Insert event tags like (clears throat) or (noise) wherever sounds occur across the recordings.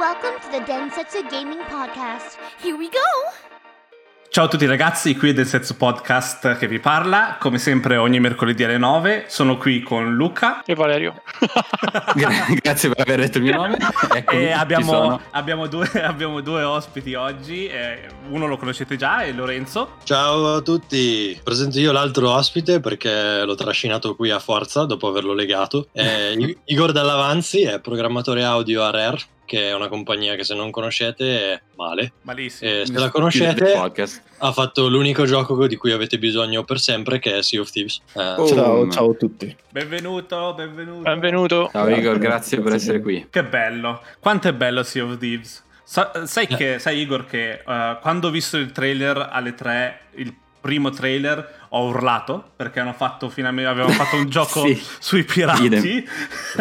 Welcome to the Densetsu Gaming Podcast. Here we go! Ciao a tutti ragazzi, qui è del Senso Podcast che vi parla, come sempre ogni mercoledì alle 9, sono qui con Luca e Valerio. (laughs) Grazie per aver detto il mio nome. (laughs) Eccomi, e abbiamo, abbiamo, due, (laughs) abbiamo, due, ospiti oggi, eh, uno lo conoscete già, è Lorenzo. Ciao a tutti, presento io l'altro ospite perché l'ho trascinato qui a forza dopo averlo legato. È Igor Dallavanzi, è programmatore audio a Rare che è una compagnia che se non conoscete è male. Malissimo. E se la conoscete ha fatto l'unico gioco di cui avete bisogno per sempre che è Sea of Thieves. Eh, oh, ciao, ciao a tutti. Benvenuto, benvenuto. Benvenuto. Ciao Igor, grazie per essere qui. Che bello. Quanto è bello Sea of Thieves. Sa- sai, eh. che, sai Igor che uh, quando ho visto il trailer alle 3, il primo trailer ho urlato perché hanno fatto finalmente avevano fatto un (laughs) gioco sì. sui pirati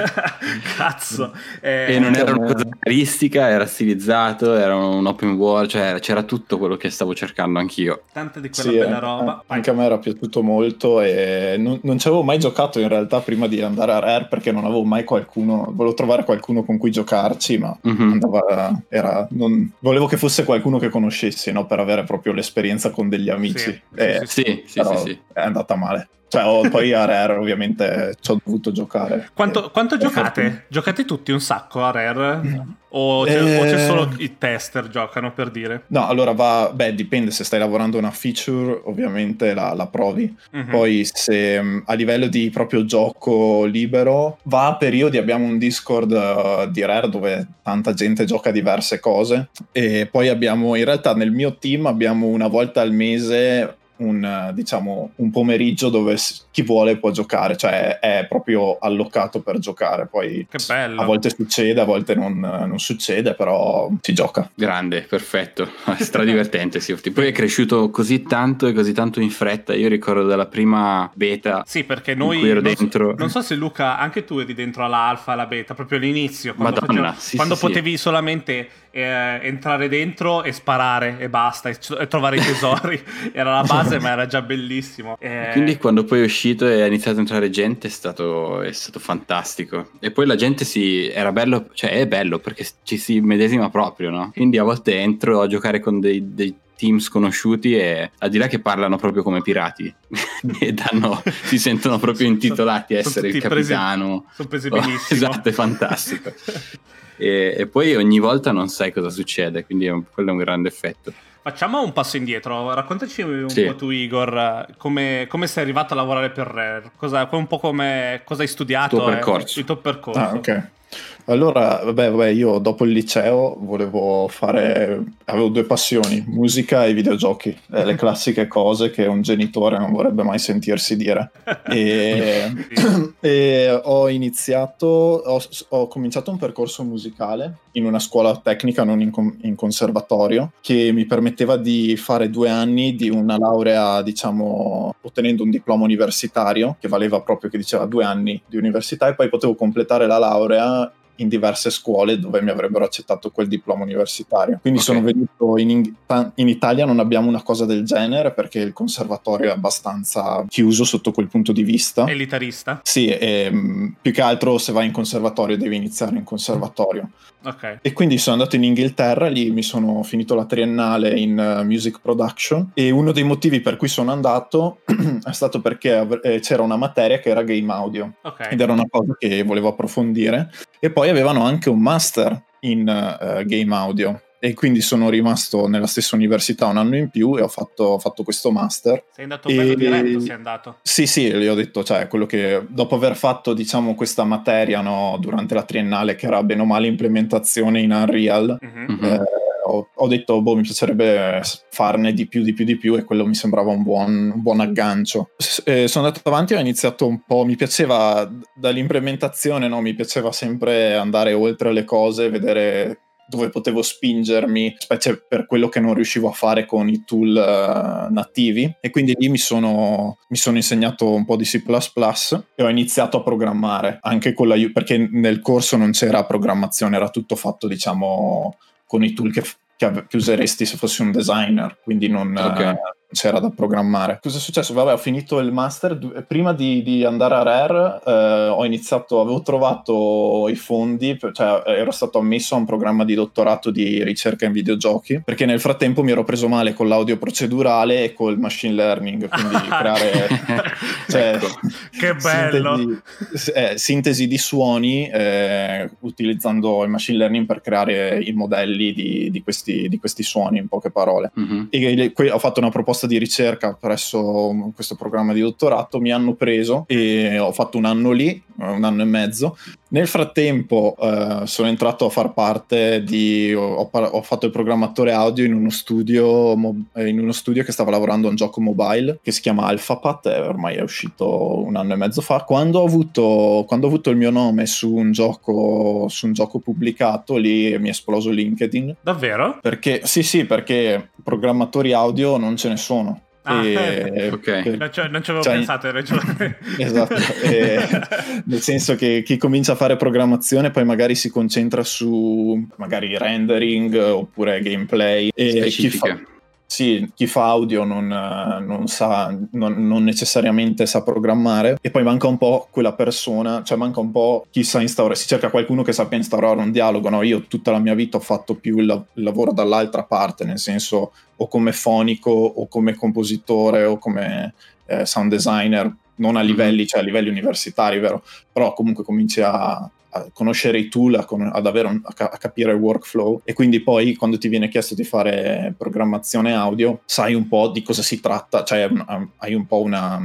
(laughs) cazzo e, e non era una cosa caristica era stilizzato era un open world cioè c'era tutto quello che stavo cercando anch'io tanta di quella sì, bella eh, roba anche a me era piaciuto molto e non, non ci avevo mai giocato in realtà prima di andare a Rare perché non avevo mai qualcuno volevo trovare qualcuno con cui giocarci ma mm-hmm. andava, era, non, volevo che fosse qualcuno che conoscessi no? per avere proprio l'esperienza con degli amici sì, e, sì, sì, sì, sì, sì. è andata male. Cioè, oh, poi a Rare ovviamente ci ho dovuto giocare. Quanto, quanto giocate? Fortuna. Giocate tutti un sacco a Rare? Mm. O, c'è, eh... o c'è, solo i tester giocano per dire? No, allora va, beh, dipende se stai lavorando una feature, ovviamente la, la provi. Mm-hmm. Poi se mm, a livello di proprio gioco libero, va a periodi, abbiamo un Discord uh, di Rare dove tanta gente gioca diverse cose e poi abbiamo, in realtà nel mio team abbiamo una volta al mese un, diciamo, un pomeriggio dove chi vuole può giocare, cioè è proprio allocato per giocare. Poi a volte succede, a volte non, non, succede, però si gioca. Grande, perfetto, (laughs) stradivertente. sì. Poi è cresciuto così tanto e così tanto in fretta. Io ricordo dalla prima beta. Sì, perché noi ero non dentro. So, non so se Luca, anche tu eri dentro all'alfa, alla beta, proprio all'inizio, quando, Madonna, facevo, sì, quando sì, potevi sì. solamente eh, entrare dentro e sparare e basta, e, e trovare i tesori. (laughs) Era la base, ma era già bellissimo. E... Quindi quando poi è uscito e ha iniziato a entrare gente è stato, è stato fantastico. E poi la gente si... era bello, cioè è bello perché ci si medesima proprio, no? Quindi a volte entro a giocare con dei, dei team sconosciuti e al di là che parlano proprio come pirati (laughs) e danno, si sentono proprio intitolati a essere il capitano. Presi, sono presi benissimo. Oh, (laughs) esatto, è fantastico. (laughs) e, e, poi ogni volta non sai cosa succede, quindi è un, quello è un grande effetto. Facciamo un passo indietro, raccontaci un sì. po' tu Igor, come, come, sei arrivato a lavorare per Rare, cosa, un po' come, cosa hai studiato, il tuo percorso. Eh, il tuo percorso. Ah, ok. Allora, vabbè, vabbè, io dopo il liceo volevo fare, avevo due passioni, musica e videogiochi, eh, le classiche cose che un genitore non vorrebbe mai sentirsi dire. (laughs) E, e ho iniziato, ho, ho, cominciato un percorso musicale in una scuola tecnica, non in, in, conservatorio, che mi permetteva di fare due anni di una laurea, diciamo, ottenendo un diploma universitario, che valeva proprio, che diceva due anni di università, e poi potevo completare la laurea in diverse scuole dove mi avrebbero accettato quel diploma universitario. Quindi okay. sono venuto in, in, Italia, non abbiamo una cosa del genere perché il conservatorio è abbastanza chiuso sotto quel punto di vista. Elitarista? Sì, e, mm, più che altro se vai in conservatorio devi iniziare in conservatorio. Okay. E quindi sono andato in Inghilterra, lì mi sono finito la triennale in uh, music production e uno dei motivi per cui sono andato (clears throat) è stato perché eh, c'era una materia che era game audio okay. ed era una cosa che volevo approfondire e poi avevano anche un master in uh, game audio e quindi sono rimasto nella stessa università un anno in più e ho fatto, ho fatto questo master. Sei andato e... bello diretto, sei andato? Sì, sì, gli ho detto, cioè, quello che dopo aver fatto, diciamo, questa materia no, durante la triennale, che era bene o male implementazione in Unreal, mm-hmm. eh, ho, ho, detto, boh, mi piacerebbe farne di più, di più, di più, e quello mi sembrava un buon, un buon aggancio. Eh, sono andato avanti e ho iniziato un po', mi piaceva dall'implementazione, no, mi piaceva sempre andare oltre le cose, vedere dove potevo spingermi, specie per quello che non riuscivo a fare con i tool uh, nativi. E quindi lì mi sono, mi sono, insegnato un po' di C e ho iniziato a programmare, anche con l'aiuto, perché nel corso non c'era programmazione, era tutto fatto, diciamo, con i tool che, che, che useresti se fossi un designer. Quindi non, okay. uh, c'era da programmare. Cosa è successo? Vabbè, ho finito il master. Prima di, di andare a Rare, eh, ho iniziato, avevo trovato i fondi, cioè ero stato ammesso a un programma di dottorato di ricerca in videogiochi, perché nel frattempo mi ero preso male con l'audio procedurale e col machine learning, quindi (laughs) creare... (laughs) cioè, ecco. Che bello! Sintesi, eh, sintesi di suoni eh, utilizzando il machine learning per creare i modelli di, di, questi, di questi, suoni, in poche parole. Mm-hmm. E qui ho fatto una proposta di ricerca presso questo programma di dottorato, mi hanno preso e ho fatto un anno lì, un anno e mezzo. Nel frattempo eh, sono entrato a far parte di... Ho, ho, fatto il programmatore audio in uno, studio, in uno studio che stava lavorando a un gioco mobile che si chiama AlphaPat, e ormai è uscito un anno e mezzo fa. Quando ho avuto, quando ho avuto il mio nome su un, gioco, su un gioco pubblicato, lì mi è esploso LinkedIn. Davvero? Perché, sì, sì, perché programmatori audio non ce ne sono. Ah, e, (laughs) okay. per, non, ci, non ci avevo cioè, pensato, hai ragione. (laughs) esatto, e, (laughs) nel senso che chi comincia a fare programmazione poi magari si concentra su magari rendering oppure gameplay e chi fa, sì, chi fa audio non, non sa, non, non, necessariamente sa programmare e poi manca un po' quella persona, cioè manca un po' chi sa instaurare, si cerca qualcuno che sappia instaurare un dialogo, no? Io tutta la mia vita ho fatto più il, il lavoro dall'altra parte, nel senso o come fonico o come compositore o come eh, sound designer, non a mhm. livelli, cioè a livelli universitari, vero? Però comunque cominci a, a conoscere i tool, a, con, ad avere un, a, a, capire il workflow. E quindi poi quando ti viene chiesto di fare programmazione audio sai un po' di cosa si tratta, cioè hai un po' una,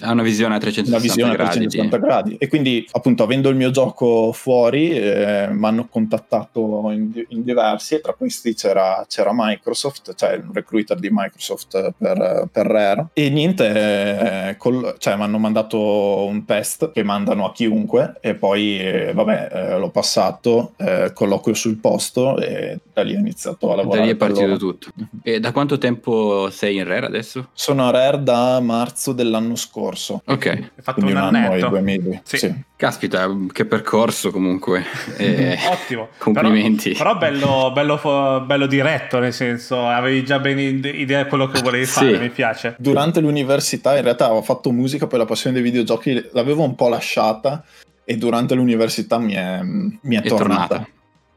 ha una visione a 360 una visione gradi, a 360 gradi. e quindi appunto avendo il mio gioco fuori eh, mi hanno contattato in, in, diversi e tra questi c'era, c'era Microsoft, cioè il recruiter di Microsoft per, per Rare. E niente, eh, col, cioè mi hanno mandato un test che mandano a chiunque e poi eh, vabbè, eh, l'ho passato, eh, colloquio sul posto e da lì ho iniziato a lavorare. Da lì è partito tutto. Mhm. E da quanto tempo sei in Rare adesso? Sono a Rare da marzo dell'anno scorso. Ok. Hai fatto Quindi un, un anno e due mesi. Sì. sì. Caspita, che percorso comunque. (laughs) Eh, Ottimo. Complimenti. Però, però bello, bello, bello, diretto, nel senso, avevi già ben idea di quello che volevi fare, sì. mi piace. Durante l'università in realtà ho fatto musica, poi la passione dei videogiochi l'avevo un po' lasciata e durante l'università mi è, mi è, è tornata. tornata.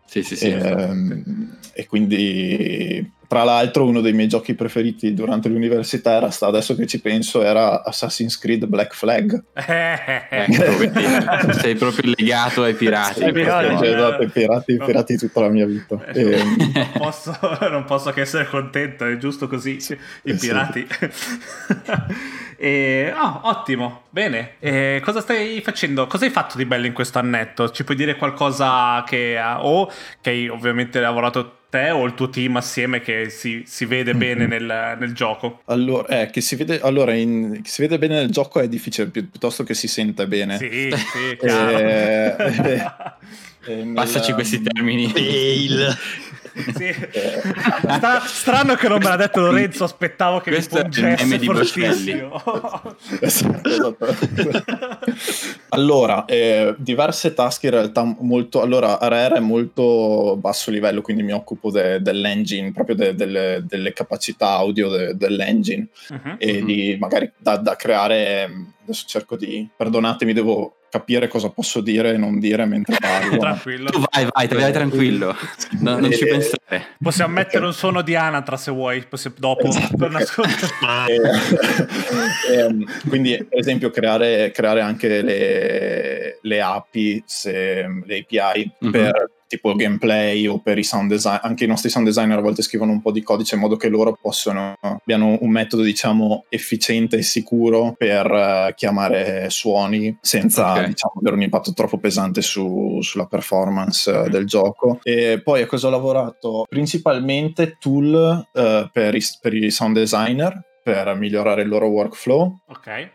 Sì, sì, sì. E, ehm, e, quindi, tra l'altro, uno dei miei giochi preferiti durante l'università era, adesso che ci penso, era Assassin's Creed Black Flag. ecco, sei proprio legato ai pirati. Ai pirati, cioè, esatto, ai pirati, no. pirati tutta la mia vita. (laughs) Eh, e... non, posso, non, posso, che essere contento, è giusto così, i pirati. Sì. (laughs) E, oh, ottimo, bene. E cosa stai facendo? Cosa hai fatto di bello in questo annetto? Ci puoi dire qualcosa che o che hai ovviamente lavorato te o il tuo team assieme che si, si vede mm-hmm. bene nel, nel, gioco? Allora, eh, che si vede, allora in, che si vede bene nel gioco è difficile, pi- piuttosto che si sente bene. Sì, (laughs) sì, chiaro. eh, (laughs) eh, eh, Passaci questi termini. Fail. Sì. Sta, strano che non me l'ha detto Lorenzo, aspettavo che Questo mi pungesse fortissimo. esatto. (laughs) allora, eh, diverse task in realtà molto... Allora, Rare è molto basso livello, quindi mi occupo de, dell'engine, proprio de, delle, delle, capacità audio de, dell'engine uh-huh. e uh-huh. di magari da, da creare... Adesso cerco di... Perdonatemi, devo capire cosa posso dire e non dire mentre (laughs) parlo. tranquillo. Tu vai, vai, vai tranquillo. No, non ci eh, pensare. Possiamo mettere un suono di Anatra se vuoi, dopo. Esatto, per (laughs) eh, ehm, quindi, per esempio, creare, creare anche le, le API, se, le API mm-hmm. per tipo gameplay o per i sound design, anche i nostri sound designer a volte scrivono un po' di codice in modo che loro possano, abbiano un metodo diciamo efficiente e sicuro per uh, chiamare suoni senza okay. diciamo, avere un impatto troppo pesante su, sulla performance uh, del gioco. E poi a cosa ho lavorato? Principalmente tool uh, per, i, per i sound designer per migliorare il loro workflow. Ok.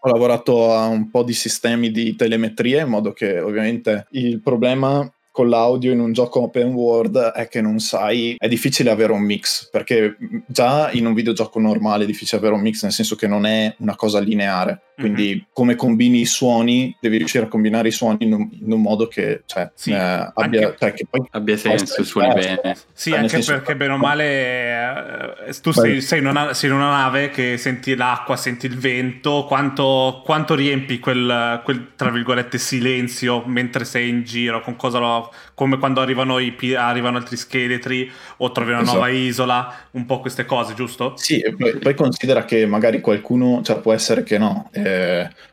Ho lavorato a un po' di sistemi di telemetria in modo che ovviamente il problema con l'audio in un gioco open world è che non sai, è difficile avere un mix, perché già in un videogioco normale è difficile avere un mix, nel senso che non è una cosa lineare. Quindi Mhm. come combini i suoni, devi riuscire a combinare i suoni in un, in un modo che, cioè, Sì, eh, abbia, cioè, che poi Abbia senso, suoni bene. Sì, Cioè, anche perché bene o male eh, tu sei, sei in una, sei in una nave che senti l'acqua, senti il vento, quanto, quanto riempi quel, quel, tra virgolette silenzio mentre sei in giro, con cosa lo- come quando arrivano, i, arrivano altri scheletri o trovi una Esatto. nuova isola, un po' queste cose, giusto? Sì, e poi, poi considera che magari qualcuno, cioè può essere che no, eh,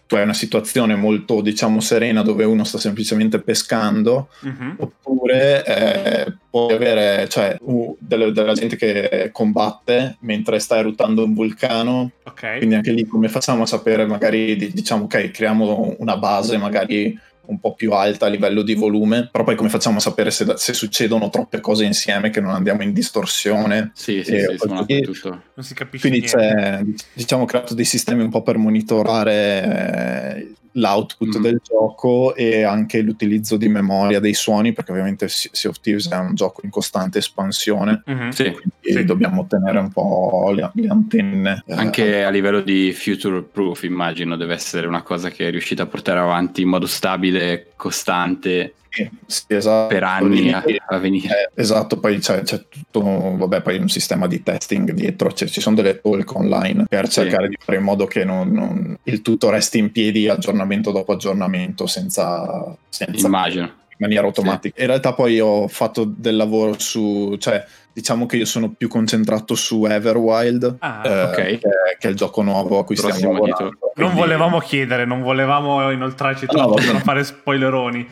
tu hai una situazione molto, diciamo, serena dove uno sta semplicemente pescando, Mhm. oppure eh, puoi avere, cioè, uh, delle- della gente che combatte mentre sta eruttando un vulcano, Ok. quindi anche lì come facciamo a sapere, magari, di- diciamo, ok, creiamo una base magari un po' più alta a livello di volume, però poi come facciamo a sapere se, se succedono troppe cose insieme che non andiamo in distorsione Sì, sì, sì, sono così- tutto. Non si capisce quindi niente. c'è, diciamo, ho creato dei sistemi un po' per monitorare eh, l'output Mhm. del gioco e anche l'utilizzo di memoria dei suoni, perché ovviamente Sea of Thieves è un gioco in costante espansione, Mhm. Sì, quindi Sì. dobbiamo ottenere un po' le, le antenne. eh, anche a livello di future proof immagino deve essere una cosa che è riuscita a portare avanti in modo stabile, costante, sì, sì, esatto. per anni a, a venire. Eh, esatto, poi c'è, c'è tutto, vabbè, poi un sistema di testing dietro, cioè, ci sono delle talk online per Sì. cercare di fare in modo che non- non- il tutto resti in piedi aggiornamento dopo aggiornamento senza, senza Immagino. in maniera automatica. In realtà poi ho fatto del lavoro su, cioè diciamo che io sono più concentrato su Everwild, Ah, eh, ok. che, che è il gioco nuovo a cui stiamo Prossimo lavorando. titolo. Non Quindi- volevamo chiedere, non volevamo inoltrarci No, troppo per non fare spoileroni.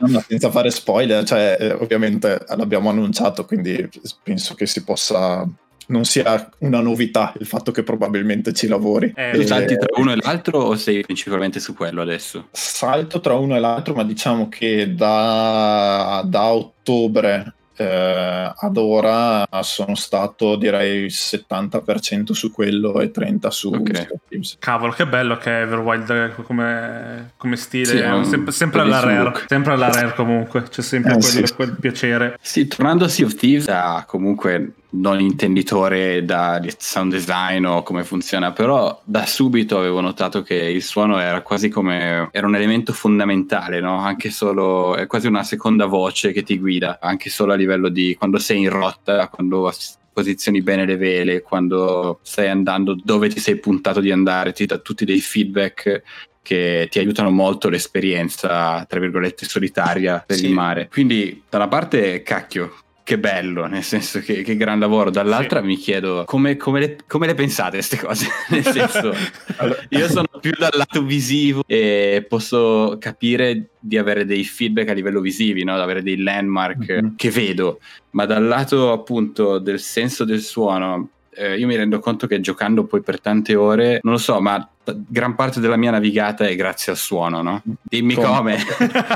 No, no, senza fare spoiler, cioè eh, ovviamente l'abbiamo annunciato, quindi penso che si possa non sia una novità il fatto che probabilmente ci lavori. Eh, Tu E- salti tra uno e l'altro o sei principalmente su quello adesso? salto tra uno e l'altro, ma diciamo che da, da ottobre eh, ad ora sono stato direi il 70% su quello e 30% su Ok. Sea of Thieves. Cavolo, che bello che è Everwild come, come stile. Sì, è un sempre, sempre alla bellissimo rare. look. Sempre alla rare comunque. C'è sempre Eh, quel, sì. quel piacere. Sì, tornando a Sea of Thieves, da comunque non intenditore da sound design o come funziona, però da subito avevo notato che il suono era quasi come era un elemento fondamentale, no? Anche solo è quasi una seconda voce che ti guida, anche solo a livello di quando sei in rotta, quando posizioni bene le vele, quando stai andando dove ti sei puntato di andare, ti dà tutti dei feedback che ti aiutano molto l'esperienza, tra virgolette, solitaria per Sì. il mare. Quindi, da una parte, cacchio, che bello, nel senso che, che gran lavoro. Dall'altra Sì. mi chiedo come, come le, come le pensate queste cose? (laughs) nel senso, Allora- io sono più dal lato visivo e posso capire di avere dei feedback a livello visivi, no? Di avere dei landmark Mhm. che vedo, ma dal lato appunto del senso del suono. eh, io mi rendo conto che giocando poi per tante ore, non lo so, ma gran parte della mia navigata è grazie al suono, no? Dimmi come. (laughs)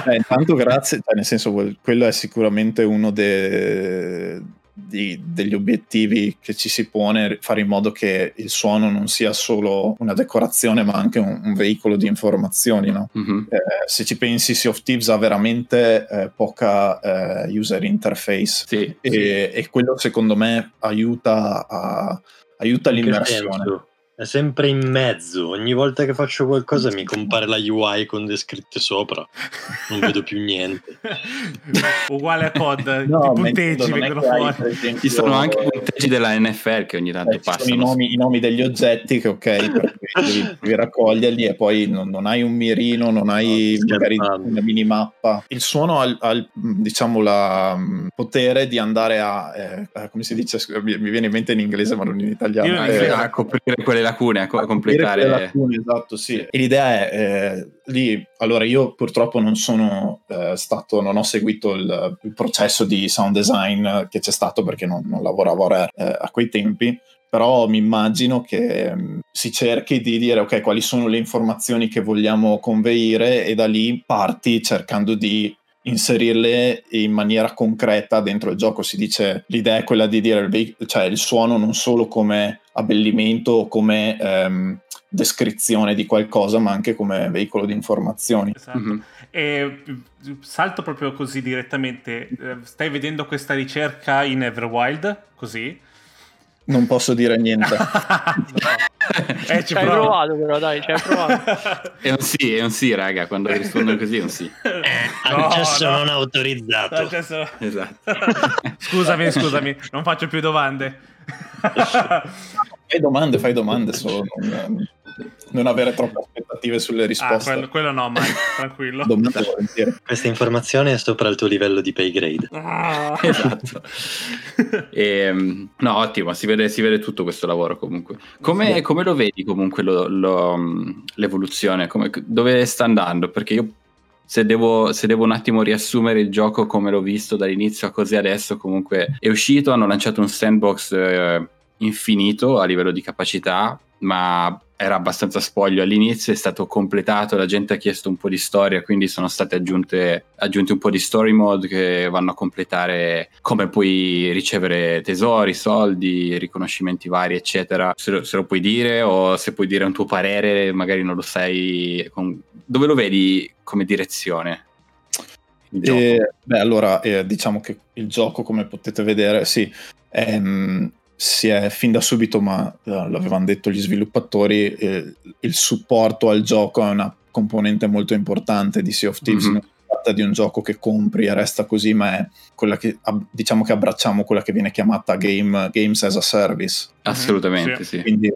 Eh, intanto grazie, cioè, nel senso quel- quello è sicuramente uno de- di- degli obiettivi che ci si pone, fare in modo che il suono non sia solo una decorazione ma anche un, un veicolo di informazioni. No? Mhm. Eh, se ci pensi Sea of Thieves ha veramente eh, poca eh, user interface Sì, e, e quello secondo me aiuta, a, aiuta l'immersione. È sempre in mezzo. Ogni volta che faccio qualcosa mi compare la UI con le scritte sopra. Non vedo più niente. (laughs) Uguale a COD, No, i punteggi vengono fuori. esempio, Ci sono anche i punteggi della NFL che ogni tanto Eh, ci sono passano. i nomi, i nomi degli oggetti che ok, devi, devi raccoglierli e poi non, non hai un mirino, non hai No, magari una minimappa. Il suono ha, ha il, diciamo la mm, potere di andare a eh, eh, come si dice, mi, mi viene in mente in inglese ma non in italiano. Io in Eh, a coprire quelle lacune, a, a completare. lacune, esatto, sì. E l'idea è eh, lì, allora io purtroppo non sono eh, stato, non ho seguito il, il processo di sound design che c'è stato perché non, non lavoravo a eh, a quei tempi. Però mi immagino che mm, si cerchi di dire ok, quali sono le informazioni che vogliamo conveire e da lì parti cercando di inserirle in maniera concreta dentro il gioco. Si dice l'idea è quella di dire il, cioè il suono non solo come abbellimento o come ehm, descrizione di qualcosa, ma anche come veicolo di informazioni. Esatto. Mhm. E salto proprio così direttamente. Eh, Stai vedendo questa ricerca in Everwild? Così? Non posso dire niente. (laughs) eh, ci hai provato però, dai, ci hai provato. è un sì, è un sì, raga, quando rispondono così è un sì. Eh, accesso no, non autorizzato. Accesso... Esatto. (laughs) scusami, scusami, non faccio più domande. (laughs) fai domande, fai domande solo. Non, non avere troppe aspettative sulle risposte. Ah, quello, quello no, mai, (laughs) tranquillo. Questa informazione è sopra il tuo livello di pay grade. Ah. (laughs) esatto. E, (laughs) ehm, no, ottimo, si vede, si vede, tutto questo lavoro comunque. Come, come lo vedi comunque lo, lo, l'evoluzione? Come, dove sta andando? Perché io se devo, se devo, un attimo riassumere il gioco come l'ho visto dall'inizio a così adesso, comunque è uscito, hanno lanciato un sandbox eh, infinito a livello di capacità, ma era abbastanza spoglio all'inizio, è stato completato, la gente ha chiesto un po' di storia, quindi sono state aggiunte, aggiunte un po' di story mode che vanno a completare come puoi ricevere tesori, soldi, riconoscimenti vari, eccetera. Se lo, se lo puoi dire o se puoi dire un tuo parere, magari non lo sai. Con... Dove lo vedi come direzione? Eh, beh, allora, eh, diciamo che il gioco, come potete vedere, sì, è, ehm, si è fin da subito, ma uh, l'avevano detto gli sviluppatori, eh, il supporto al gioco è una componente molto importante di Sea of Thieves. Mm-hmm. Non si tratta di un gioco che compri e resta così, ma è quella che diciamo che abbracciamo quella che viene chiamata game, Games as a Service. Assolutamente, sì. Quindi,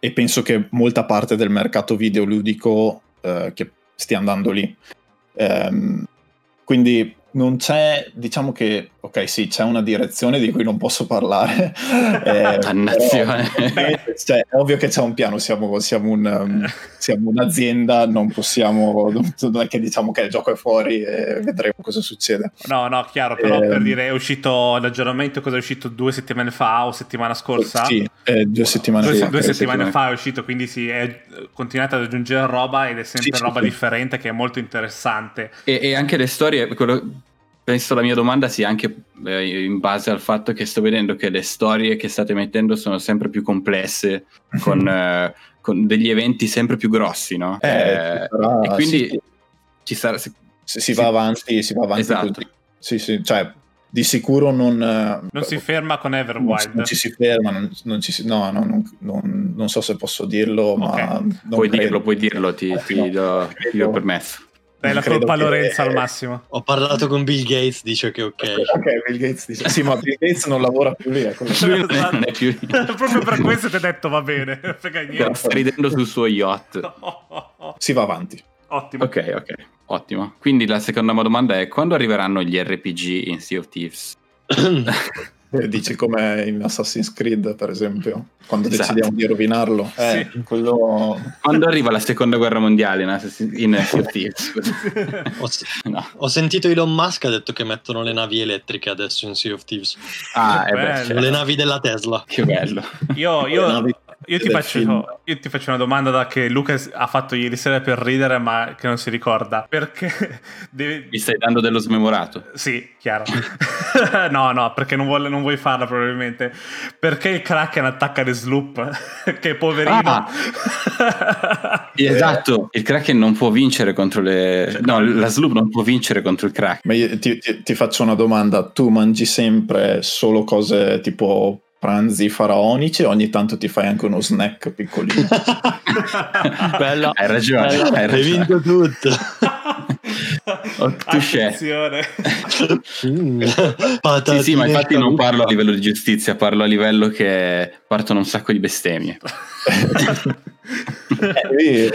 e penso che molta parte del mercato videoludico eh, che stia andando lì. Um, quindi non c'è, diciamo che, ok, sì, c'è una direzione di cui non posso parlare. (laughs) eh, Dannazione. Però, cioè, è ovvio che c'è un piano, siamo, siamo, un, um, (laughs) siamo, un'azienda, non possiamo, non è che diciamo che il gioco è fuori e vedremo cosa succede. No, no, chiaro, però eh, per dire, è uscito l'aggiornamento, cosa è uscito due settimane fa o settimana scorsa? Sì, eh, due settimane due, fa. Due settimane, settimane fa è uscito, quindi sì, è continuato ad aggiungere roba ed è sempre sì, roba sì, differente che è molto interessante. E, e anche le storie, quello penso la mia domanda sia anche eh, in base al fatto che sto vedendo che le storie che state mettendo sono sempre più complesse, (laughs) con, eh, con degli eventi sempre più grossi, no? Eh, eh sarà, e quindi sì. ci sarà... Se, se si, va avanti, si va avanti esatto. così. Sì, sì, cioè di sicuro non... Eh, non si ferma con Everwild. Non, non ci si ferma, non, non ci si, no, no non, non, so se posso dirlo, okay. ma... Puoi credo. dirlo, puoi dirlo, ti, ti, do, ti do permesso. Dai la colpa a Lorenzo che... al massimo. Ho parlato con Bill Gates, dice che ok. Ok, Bill Gates dice sì, ma Bill Gates non lavora più lì. Lui non è più lì. (laughs) Proprio per questo ti ho detto va bene. Sta ridendo sul suo yacht. (laughs) Si va avanti. Ottimo. Ok, ok, ottimo. Quindi la seconda domanda è quando arriveranno gli RPG in Sea of Thieves? (clears throat) Eh, dici come in Assassin's Creed, per esempio, quando esatto. decidiamo di rovinarlo. Eh, sì. quello... Quando arriva la seconda guerra mondiale in, Assassin... in (laughs) ho, no. ho, sentito Elon Musk ha detto che mettono le navi elettriche adesso in Sea of Thieves. Ah, è bello. Le navi della Tesla. Che bello. Io, io, io, ti faccio, io, ti faccio, una domanda da che Luca ha fatto ieri sera per ridere, ma che non si ricorda. Perché. (laughs) Devi... Mi stai dando dello smemorato? Sì, chiaro. (laughs) no, no, perché non, vuole, non, vuoi farla probabilmente. Perché il Kraken attacca le sloop? (laughs) che poverino. Ah. esatto, il Kraken non può vincere contro le. No, la sloop non può vincere contro il Kraken. Ma io ti, ti, ti faccio una domanda: tu mangi sempre solo cose tipo pranzi faraonici ogni tanto ti fai anche uno snack piccolino. (laughs) Bello. Hai ragione, Bello. hai, hai vinto tutto. (laughs) oh, Attenzione. mm. sì, sì, ma infatti non parlo a livello di giustizia, parlo a livello che partono un sacco di bestemmie. (laughs) eh,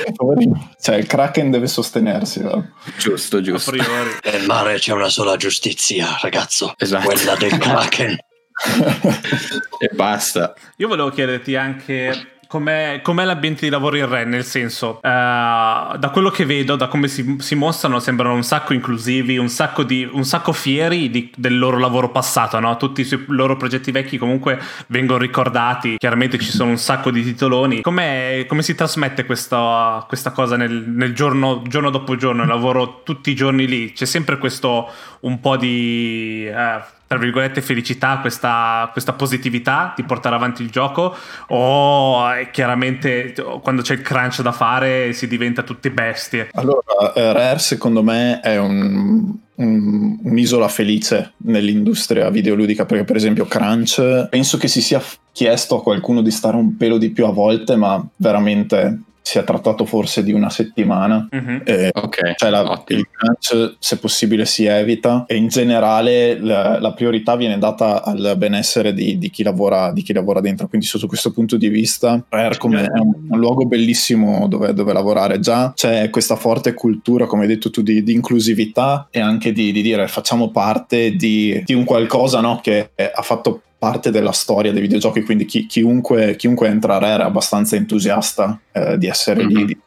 cioè, il Kraken deve sostenersi. No? Giusto, giusto. Nel mare c'è una sola giustizia, ragazzo. Esatto. Quella del Kraken. (laughs) e basta. Io volevo chiederti anche Com'è, com'è, l'ambiente di lavoro in Ren? Nel senso, uh, da quello che vedo, da come si, si, mostrano, sembrano un sacco inclusivi, un sacco, di, un sacco fieri di, del loro lavoro passato, no? Tutti i loro progetti vecchi comunque vengono ricordati, chiaramente ci sono un sacco di titoloni. Com'è, come si trasmette questa, questa cosa nel, nel giorno, giorno, dopo giorno, il lavoro tutti i giorni lì? C'è sempre questo un po' di... Uh, tra virgolette felicità, questa, questa, positività di portare avanti il gioco o chiaramente quando c'è il crunch da fare si diventa tutte bestie? Allora, eh, Rare secondo me è un un, un'isola felice nell'industria videoludica, perché per esempio Crunch penso che si sia chiesto a qualcuno di stare un pelo di più a volte, ma veramente si è trattato forse di una settimana. Mhm. Eh, Ok, cioè la- il crunch se possibile si evita e in generale la, la priorità viene data al benessere di, di chi lavora, di chi lavora dentro quindi sotto questo punto di vista Rare come è un, un luogo bellissimo dove, dove lavorare già c'è questa forte cultura come hai detto tu di, di inclusività e anche di, di dire facciamo parte di, di un qualcosa no, che ha fatto parte della storia dei videogiochi quindi chi- chiunque, chiunque entra a Rare è abbastanza entusiasta eh, di essere lì Mhm. di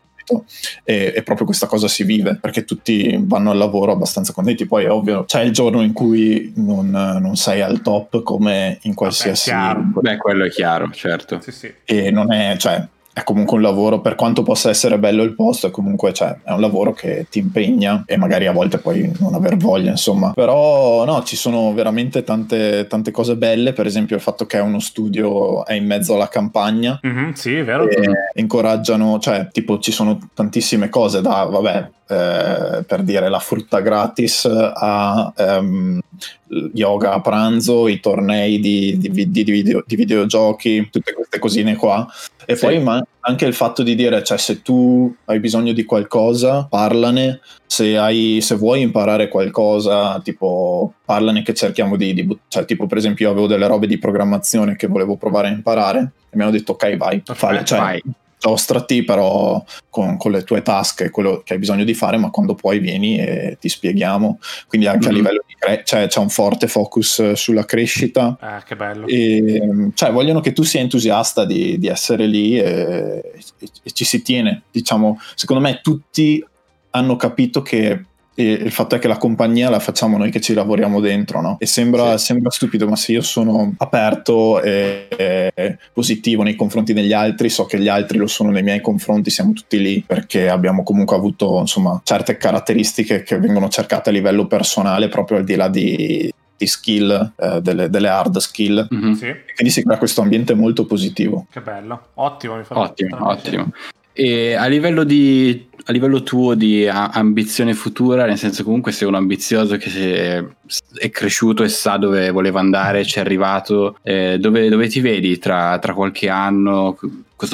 e, e proprio questa cosa si vive perché tutti vanno al lavoro abbastanza contenti. Poi è ovvio, c'è il giorno in cui non, non sei al top come in qualsiasi. chiaro. Beh, quello è chiaro, certo. Sì, sì. e non è, cioè, è comunque un lavoro, per quanto possa essere bello il posto, è comunque cioè, è un lavoro che ti impegna e magari a volte puoi non aver voglia, insomma. Però no, ci sono veramente tante, tante cose belle, per esempio il fatto che è uno studio è in mezzo alla campagna Mhm, sì, è vero. incoraggiano, cioè tipo ci sono tantissime cose da, vabbè, eh, per dire la frutta gratis a ehm, yoga a pranzo, i tornei di, di, di video- di videogiochi, tutte queste cosine qua. E Sì. poi ma anche il fatto di dire, cioè se tu hai bisogno di qualcosa, parlane, se, hai, se vuoi imparare qualcosa, tipo parlane che cerchiamo di, di cioè tipo per esempio io avevo delle robe di programmazione che volevo provare a imparare e mi hanno detto ok vai, fai, cioè, vai. Giostrati però con, con le tue tasche, quello che hai bisogno di fare, ma quando poi vieni e ti spieghiamo. Quindi anche Mhm. a livello di cre- cioè c'è un forte focus eh, sulla crescita. Eh, che bello. E, mm, cioè, vogliono che tu sia entusiasta di, di essere lì e, e- e ci si tiene. Diciamo, secondo me tutti hanno capito che e il fatto è che la compagnia la facciamo noi che ci lavoriamo dentro, no? E sembra, sembra stupido, ma se io sono aperto e, e positivo nei confronti degli altri, so che gli altri lo sono nei miei confronti, siamo tutti lì perché abbiamo comunque avuto insomma certe caratteristiche che vengono cercate a livello personale, proprio al di là di, di skill, eh, delle, delle hard skill. Mhm. Sì, quindi si crea questo ambiente molto positivo. che bello. Ottimo, mi fa Ottimo, ottimo. E a livello, di, a livello tuo di ambizione futura, nel senso comunque sei un ambizioso che è, cresciuto e sa dove voleva andare, ci è arrivato, eh, dove, dove ti vedi tra, tra qualche anno,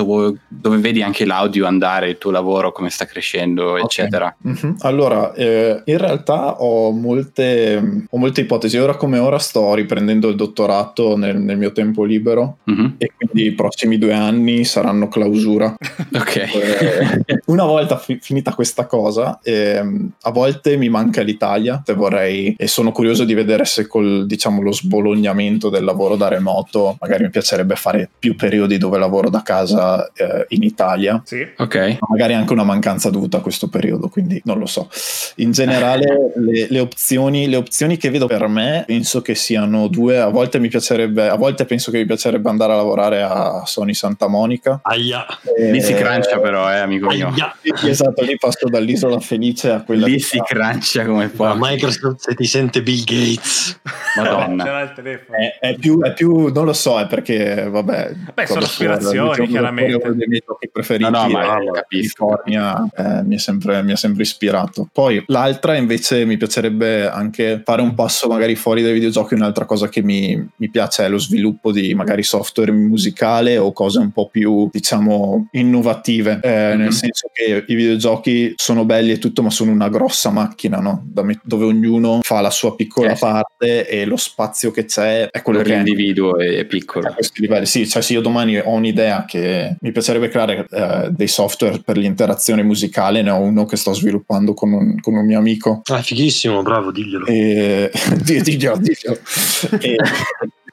vuoi- dove vedi anche l'audio andare, il tuo lavoro, come sta crescendo, eccetera. Mhm. Allora, eh, in realtà ho molte, ho molte ipotesi. Ora come ora sto riprendendo il dottorato nel, nel mio tempo libero Mhm. e quindi i prossimi due anni saranno clausura. Ok. Eh, una volta fi- finita questa cosa, ehm, a volte mi manca l'Italia e vorrei e sono curioso di vedere se col diciamo lo sbolognamento del lavoro da remoto, magari mi piacerebbe fare più periodi dove lavoro da casa eh, in Italia. Sì. Ok. Ma magari anche una mancanza dovuta a questo periodo, quindi non lo so. In generale, (laughs) le, le opzioni, le opzioni che vedo per me penso che siano due. A volte mi piacerebbe, a volte penso che mi piacerebbe andare a lavorare a Sony Santa Monica. Aia, Lì si Eh, crancia però, eh, amico mio. aia. Esatto, lì passo dall'isola felice a quella Lì si crancia come Ma poi. Microsoft se ti sente Bill Gates. Madonna. C'era il telefono. È, è più, è più, non lo so, è perché, vabbè. Beh, sono aspirazioni, diciamo, chiaramente. è uno dei miei giochi preferiti. No, no, ma eh, capisco. California eh, mi, è sempre, mi ha sempre ispirato. Poi l'altra invece mi piacerebbe anche fare un passo magari fuori dai videogiochi. Un'altra cosa che mi, mi piace è lo sviluppo di magari software musicale o cose un po' più, diciamo, innovative. eh, Mhm. Nel senso che i videogiochi sono belli e tutto, ma sono una grossa macchina, no? Da me- dove ognuno fa la sua piccola Eh, sì. parte e lo spazio che c'è è quello Per che è l'individuo è a piccolo. questi livelli. Sì, cioè se io domani ho un'idea che mi piacerebbe creare eh, dei software per l'interazione musicale, ne ho uno che sto sviluppando con un, con un mio amico. Ah, fighissimo, bravo, diglielo. E... Di- (laughs) diglielo, diglielo. (laughs) E-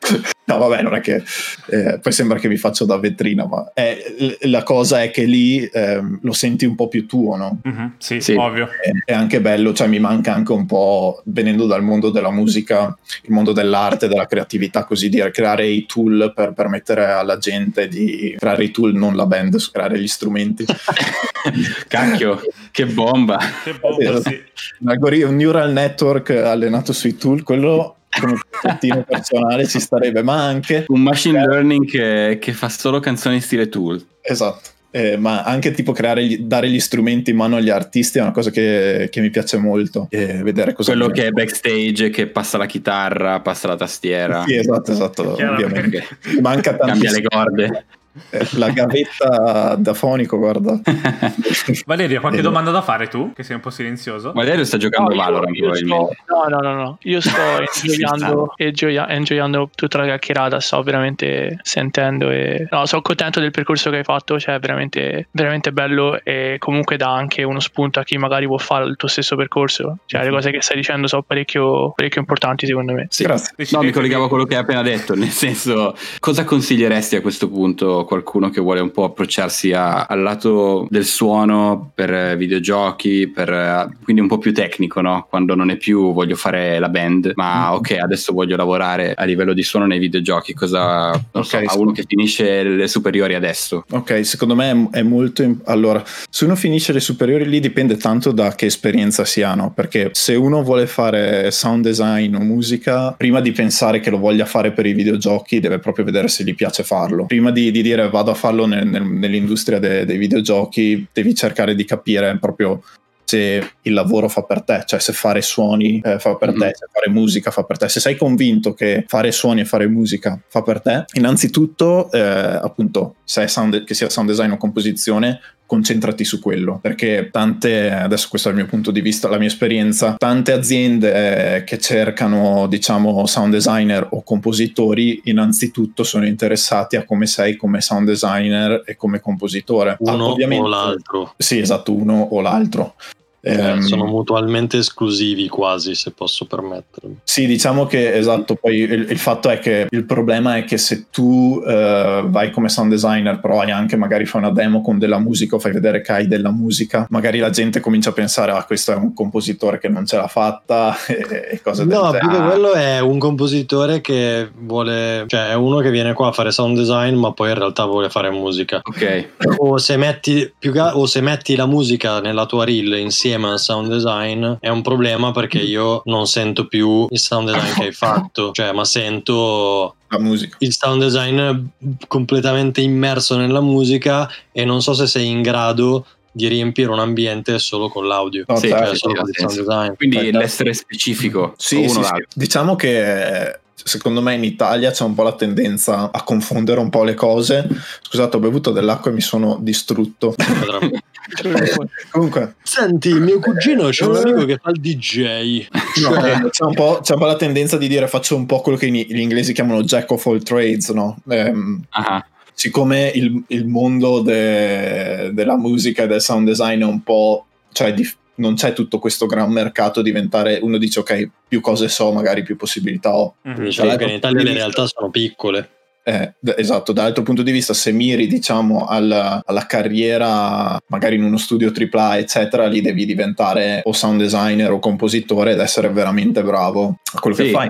(laughs) No, vabbè, non è che eh, poi sembra che vi faccio da vetrina, ma è- la cosa è che lì ehm, lo senti un po' più tuo, no? Mhm, sì, Sì. ovvio. è è anche bello, cioè mi manca anche un po', venendo dal mondo della musica, il mondo dell'arte, della creatività, così dire, creare i tool per permettere alla gente di creare i tool, non la band, creare gli strumenti. (laughs) Cacchio, che bomba. Che bomba, sì. Un neural network allenato sui tool, quello come progettino personale ci starebbe, ma anche, Un machine learning che, che fa solo canzoni stile tool. esatto, eh, ma anche tipo creare, gli, dare gli strumenti in mano agli artisti è una cosa che, che mi piace molto. Eh, vedere cosa Quello che è backstage, che passa la chitarra, passa la tastiera. Sì, esatto, esatto, ovviamente. (laughs) Manca Cambia le corde. Eh, la gavetta da fonico, guarda. (laughs) Valerio, qualche domanda da fare tu? Che sei un po' silenzioso. Valerio sta giocando no, Valorant io, sto, no, no, no, no. Io sto (laughs) enjoyando, enjoyando tutta la chiacchierata, sto veramente sentendo e no, sono contento del percorso che hai fatto, cioè veramente, veramente bello e comunque dà anche uno spunto a chi magari vuole fare il tuo stesso percorso. Cioè, le cose che stai dicendo sono parecchio, parecchio importanti secondo me. Sì. Grazie. No, mi collegavo a quello che hai appena detto, nel senso, cosa consiglieresti a questo punto qualcuno che vuole un po' approcciarsi a, al lato del suono per videogiochi, per, quindi un po' più tecnico, no? Quando non è più voglio fare la band, ma mm. ok, adesso voglio lavorare a livello di suono nei videogiochi. Cosa okay, so, a uno che finisce le superiori adesso? Ok, secondo me è molto. Imp- allora, se uno finisce le superiori lì dipende tanto da che esperienza si ha, no? Perché se uno vuole fare sound design o musica, prima di pensare che lo voglia fare per i videogiochi, deve proprio vedere se gli piace farlo. Prima di, di dire vado a farlo nel, nel, nell'industria de, dei videogiochi, devi cercare di capire proprio se il lavoro fa per te, cioè se fare suoni eh, fa per mm-hmm. te, se fare musica fa per te. Se sei convinto che fare suoni e fare musica fa per te, innanzitutto, eh, appunto, se sound, che sia sound design o composizione, concentrati su quello perché tante adesso questo è il mio punto di vista la mia esperienza tante aziende eh, che cercano diciamo sound designer o compositori innanzitutto sono interessati a come sei come sound designer e come compositore. Uno ah, o l'altro. Sì esatto uno o l'altro eh, sono mutualmente esclusivi quasi, se posso permettermi. Sì, diciamo che esatto, poi il, il fatto è che il problema è che se tu uh, vai come sound designer, però hai anche magari fai una demo con della musica o fai vedere che hai della musica, magari la gente comincia a pensare, ah, questo è un compositore che non ce l'ha fatta (laughs) e, e cose del no, genere. No, più che quello è un compositore che vuole, cioè è uno che viene qua a fare sound design, ma poi in realtà vuole fare musica. Ok. O se metti, più, o se metti la musica nella tua reel insieme insieme al sound design è un problema perché io non sento più il sound design che hai fatto, cioè ma sento la musica. il sound design completamente immerso nella musica e non so se sei in grado di riempire un ambiente solo con l'audio, no, sì, cioè solo con il sound design. Quindi l'essere specifico. Sì, sì, sì. Diciamo che secondo me in Italia c'è un po' la tendenza a confondere un po' le cose. Scusate, ho bevuto dell'acqua e mi sono distrutto. (laughs) (laughs) Comunque, senti, mio cugino c'è un amico che fa il DJ. No, eh, c'è, un c'è, un po', la tendenza di dire faccio un po' quello che gli inglesi chiamano jack of all trades, no? Ehm, uh-huh. Siccome il, il mondo de, della musica e del sound design è un po' cioè dif- non c'è tutto questo gran mercato diventare uno dice ok più cose so magari più possibilità ho mm-hmm. diciamo che in Italia le realtà sono piccole eh, esatto, dall'altro punto di vista, se miri diciamo alla, alla, carriera magari in uno studio AAA, eccetera, lì devi diventare o sound designer o compositore ed essere veramente bravo a quello sì. che fai.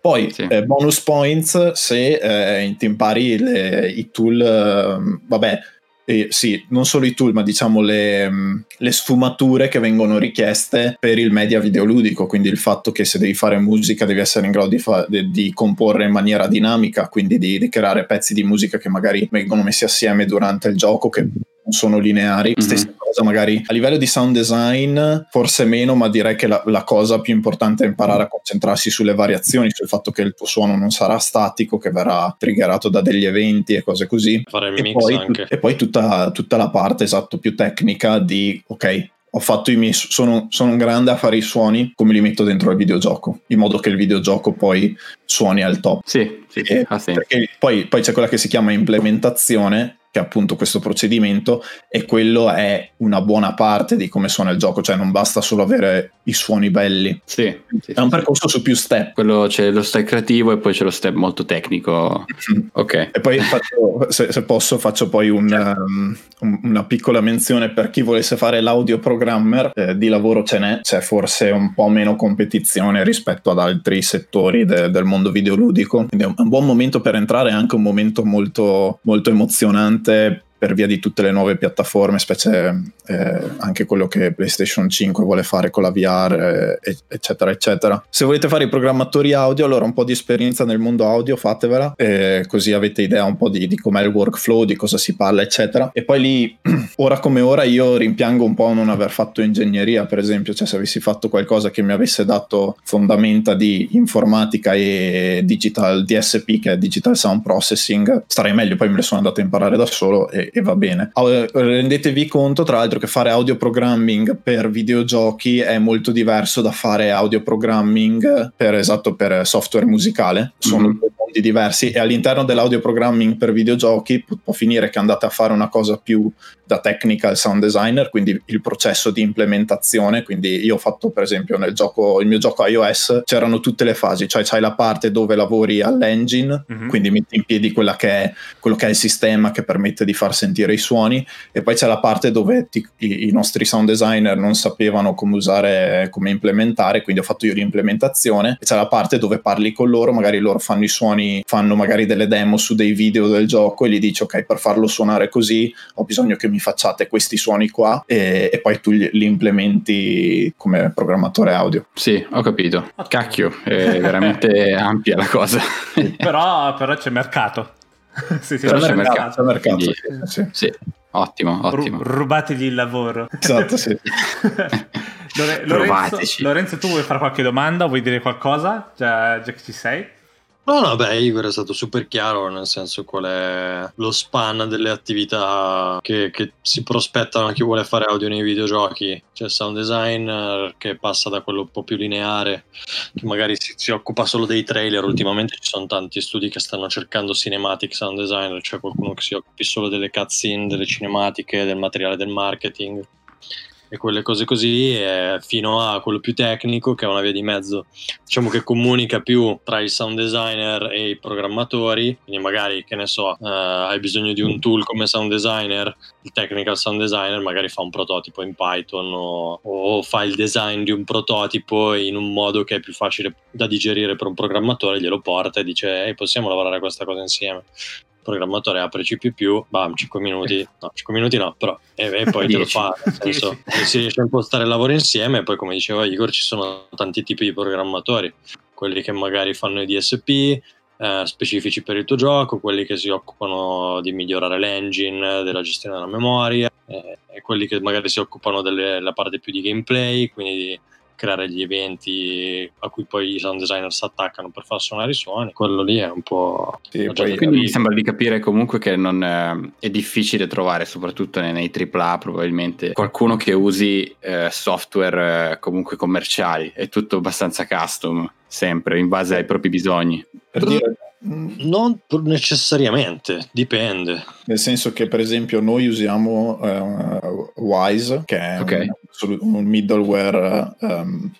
Poi sì. eh, bonus points se eh, ti impari le, i tool, eh, vabbè, eh, sì, non solo i tool, ma diciamo le, mm, le, sfumature che vengono richieste per il media videoludico, quindi il fatto che se devi fare musica devi essere in grado di, fa- di, comporre in maniera dinamica, quindi di, di, creare pezzi di musica che magari vengono messi assieme durante il gioco, che sono lineari. Mm-hmm. Stessa cosa magari a livello di sound design, forse meno, ma direi che la, la, cosa più importante è imparare a concentrarsi sulle variazioni, sul fatto che il tuo suono non sarà statico, che verrà triggerato da degli eventi e cose così. Fare il e mix poi, anche. E poi tutta, tutta la parte, esatto, più tecnica di, ok, ho fatto i miei sono, sono, un grande a fare i suoni come li metto dentro il videogioco in modo che il videogioco poi suoni al top sì, sì, sì. Ah, sì. Poi, poi, c'è quella che si chiama implementazione che appunto questo procedimento e quello è una buona parte di come suona il gioco, cioè non basta solo avere i suoni belli. Sì, sì è un percorso su più step. Quello c'è lo step creativo e poi c'è lo step molto tecnico. ok. E poi faccio, se, se, posso faccio poi un, um, una piccola menzione per chi volesse fare l'audio programmer, eh, di lavoro ce n'è, c'è forse un po' meno competizione rispetto ad altri settori de, del mondo videoludico, quindi è un, un buon momento per entrare, è anche un momento molto, molto emozionante Este, per via di tutte le nuove piattaforme, specie eh, anche quello che PlayStation 5 vuole fare con la VR, eh, eccetera, eccetera. Se volete fare i programmatori audio, allora un po' di esperienza nel mondo audio fatevela, eh, così avete idea un po' di, di com'è il workflow, di cosa si parla, eccetera. E poi lì, (clears throat) ora come ora, io rimpiango un po' non aver fatto ingegneria, per esempio, cioè se avessi fatto qualcosa che mi avesse dato fondamenta di informatica e digital DSP, che è Digital Sound Processing, starei meglio, poi me le sono andato a imparare da solo e, e va bene. Rendetevi conto, tra l'altro, che fare audio programming per videogiochi è molto diverso da fare audio programming per esatto per software musicale. Sono mm-hmm. due mondi diversi e all'interno dell'audio programming per videogiochi può finire che andate a fare una cosa più da technical sound designer, quindi il processo di implementazione. Quindi io ho fatto, per esempio, nel gioco, il mio gioco iOS c'erano tutte le fasi, cioè c'hai la parte dove lavori all'engine, mm-hmm. quindi metti in piedi quella che è, quello che è il sistema che permette di far sentire i suoni, e poi c'è la parte dove ti, i, i, nostri sound designer non sapevano come usare, come implementare, quindi ho fatto io l'implementazione, e c'è la parte dove parli con loro, magari loro fanno i suoni, fanno magari delle demo su dei video del gioco e gli dici ok, per farlo suonare così ho bisogno che mi facciate questi suoni qua e, e poi tu li, li, implementi come programmatore audio. Sì, ho capito. Cacchio, è veramente (laughs) ampia la cosa. però, però c'è mercato. (laughs) sì, sì, però c'è mercato. mercato, mercato quindi, sì. sì. Ottimo, ottimo. Ru- rubategli il lavoro. Esatto, sì. (laughs) Lore- Lorenzo, Lorenzo, tu vuoi fare qualche domanda? Vuoi dire qualcosa? Già, già che ci sei? No, no, beh, Igor è stato super chiaro, nel senso qual è lo span delle attività che, che, si prospettano a chi vuole fare audio nei videogiochi. C'è sound designer che passa da quello un po' più lineare, che magari si, si, occupa solo dei trailer. Ultimamente ci sono tanti studi che stanno cercando cinematic sound designer, cioè qualcuno che si occupi solo delle cutscene, delle cinematiche, del materiale del marketing e quelle cose così, fino a quello più tecnico che è una via di mezzo, diciamo che comunica più tra il sound designer e i programmatori, quindi magari, che ne so, uh, hai bisogno di un tool come sound designer, il technical sound designer magari fa un prototipo in Python o, o fa il design di un prototipo in un modo che è più facile da digerire per un programmatore, glielo porta e dice, ehi, possiamo lavorare a questa cosa insieme programmatore apre C++, bam, 5 minuti, no, 5 minuti no, però, e, e poi te lo fa, nel (laughs) senso, si riesce a impostare il lavoro insieme, e poi come diceva Igor ci sono tanti tipi di programmatori, quelli che magari fanno i DSP, eh, specifici per il tuo gioco, quelli che si occupano di migliorare l'engine, della gestione della memoria, eh, e quelli che magari si occupano della parte più di gameplay, quindi di creare gli eventi a cui poi i sound designer si attaccano per far suonare i suoni, quello lì è un po'... Sì, poi, quindi mi sembra di capire comunque che non è, è difficile trovare, soprattutto nei, nei, AAA probabilmente, qualcuno che usi eh, software eh, comunque commerciali, è tutto abbastanza custom, sempre in base ai propri bisogni. Per dire non necessariamente, dipende. Nel senso che, per esempio, noi usiamo uh, Wise, che è okay. Un, un, middleware um,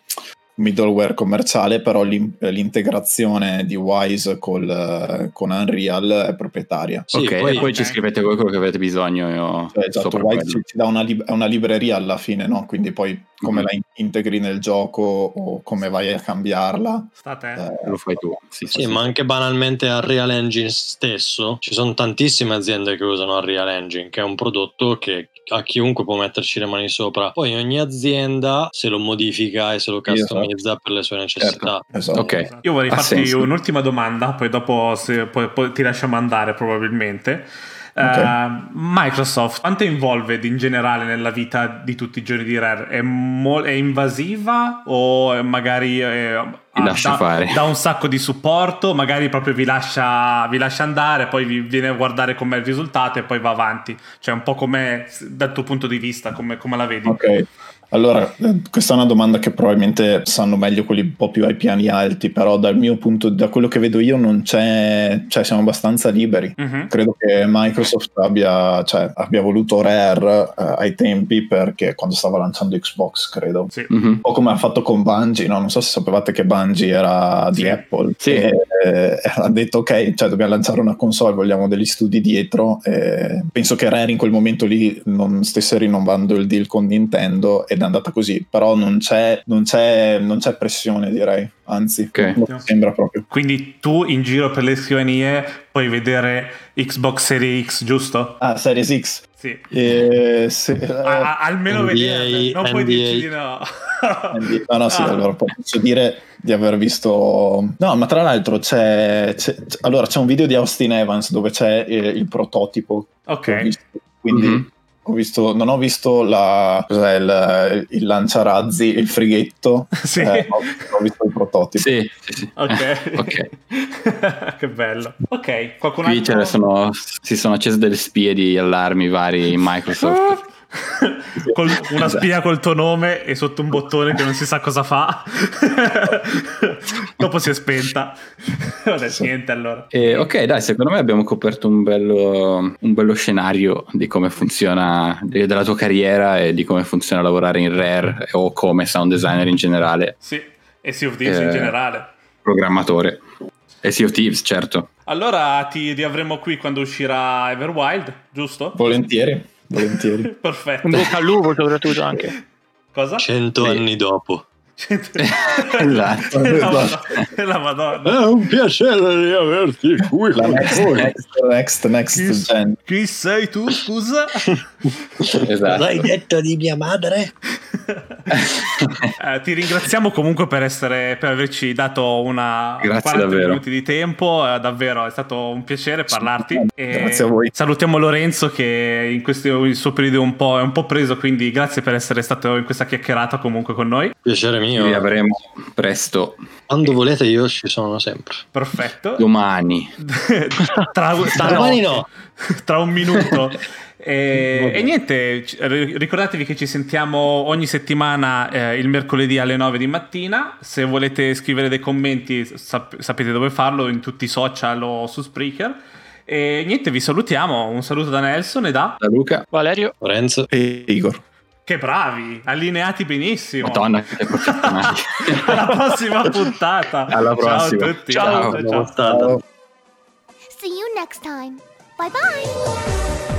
middleware commerciale, però l'integrazione di Wise col, con Unreal è proprietaria. Sì, ok, poi, e poi ci scrivete quello che avete bisogno. Io cioè, esatto, Wise ci, ci, dà una, lib- una, libreria alla fine, no? Quindi poi come mm-hmm. la integri nel gioco o come vai a cambiarla. State. Eh, lo fai tu. Sì, sì, sì, ma anche banalmente Unreal Engine stesso, ci sono tantissime aziende che usano Unreal Engine, che è un prodotto che a chiunque può metterci le mani sopra. Poi ogni azienda se lo modifica e se lo customizza per le sue necessità. Certo. Esatto. Okay. Io vorrei ha farti senso. un'ultima domanda, poi dopo se, poi, poi ti lasciamo andare probabilmente. Okay. Uh, Microsoft, quanto è involved in generale nella vita di tutti i giorni di Rare? È, mo- è invasiva o magari è, vi lascia da, fare. da un sacco di supporto, magari proprio vi lascia, vi lascia andare, poi vi viene a guardare com'è il risultato e poi va avanti? Cioè un po' come dal tuo punto di vista, come, come la vedi? Ok. Allora, eh, questa è una domanda che probabilmente sanno meglio quelli un po' più ai piani alti, però dal mio punto, da quello che vedo io non c'è, cioè siamo abbastanza liberi. Uh-huh. Credo che Microsoft abbia, cioè, abbia voluto Rare eh, ai tempi perché quando stava lanciando Xbox, credo. Sì. Uh-huh. Un po' come ha fatto con Bungie, no? non so se sapevate che Bungie era di Apple. Sì. E, eh, ha detto ok, cioè dobbiamo lanciare una console, vogliamo degli studi dietro. penso che Rare in quel momento lì non stesse rinnovando il deal con Nintendo ed è andata così, però non c'è, non c'è, non c'è pressione direi, anzi, Ok. non mi sembra proprio. Quindi tu in giro per le scrivanie puoi vedere Xbox Series X, giusto? Ah, Series X. Sì. Eh, A- a- almeno NBA, non puoi NBA. dirci di no. No, no, sì, (laughs) Ah. allora posso dire di aver visto. No, ma tra l'altro c'è, c'è- c'è- allora, c'è un video di Austin Evans dove c'è eh, il prototipo. Ok. Quindi Mhm. Ho visto, non ho visto la, cos'è, il, il lanciarazzi, il frighetto, (laughs) Sì. eh, ho, ho visto il prototipo. Sì, sì, sì. Ok. (laughs) ok. (laughs) che bello. Ok, qualcun Qui altro? ce ne sono, si sono accese delle spie di allarmi vari in Microsoft. (laughs) Col- una spia col tuo nome e sotto un bottone che non si sa cosa fa. (laughs) Dopo si è spenta. (laughs) Vabbè, niente allora. E, ok, dai, secondo me abbiamo coperto un bello, un bello scenario di come funziona, de- della tua carriera e di come funziona lavorare in Rare o come sound designer in generale, Sì, e Sea of Thieves in Eh. generale. programmatore. E Sea of Thieves, certo. Allora ti riavremo qui quando uscirà Everwild, giusto? Volentieri, volentieri. (laughs) Perfetto. In bocca al lupo soprattutto anche. Cosa? Cento Sì. anni dopo. Esatto. (laughs) la, Madonna, la Madonna. È un piacere di averti qui La next, next, next, next Chi, gen. chi sei tu, scusa? (laughs) esatto. L'hai detto di mia madre? (laughs) Eh, ti ringraziamo comunque per, essere, per averci dato una Grazie 40 davvero. minuti di tempo. eh, davvero è stato un piacere parlarti. E Grazie a voi. Salutiamo Lorenzo che in questo il suo periodo è un, po', è un po' preso, quindi grazie per essere stato in questa chiacchierata comunque con noi. Piacere Ci mio. riavremo presto, Quando volete io ci sono sempre. Perfetto. domani. (laughs) tra, tra- Domani no. (laughs) tra un minuto. E, e niente, ri- ricordatevi che ci sentiamo ogni settimana eh, il mercoledì alle 9 di mattina. Se volete scrivere dei commenti, sap- sapete dove farlo in tutti i social o su Spreaker. E niente, vi salutiamo. Un saluto da Nelson e da. Da Luca. Valerio, Lorenzo. E Igor. Che bravi, allineati benissimo. Madonna, che (laughs) professionali. Alla prossima puntata. Alla prossima. Ciao a tutti. Ciao. ciao. ciao. Ciao. See you next time. Bye bye.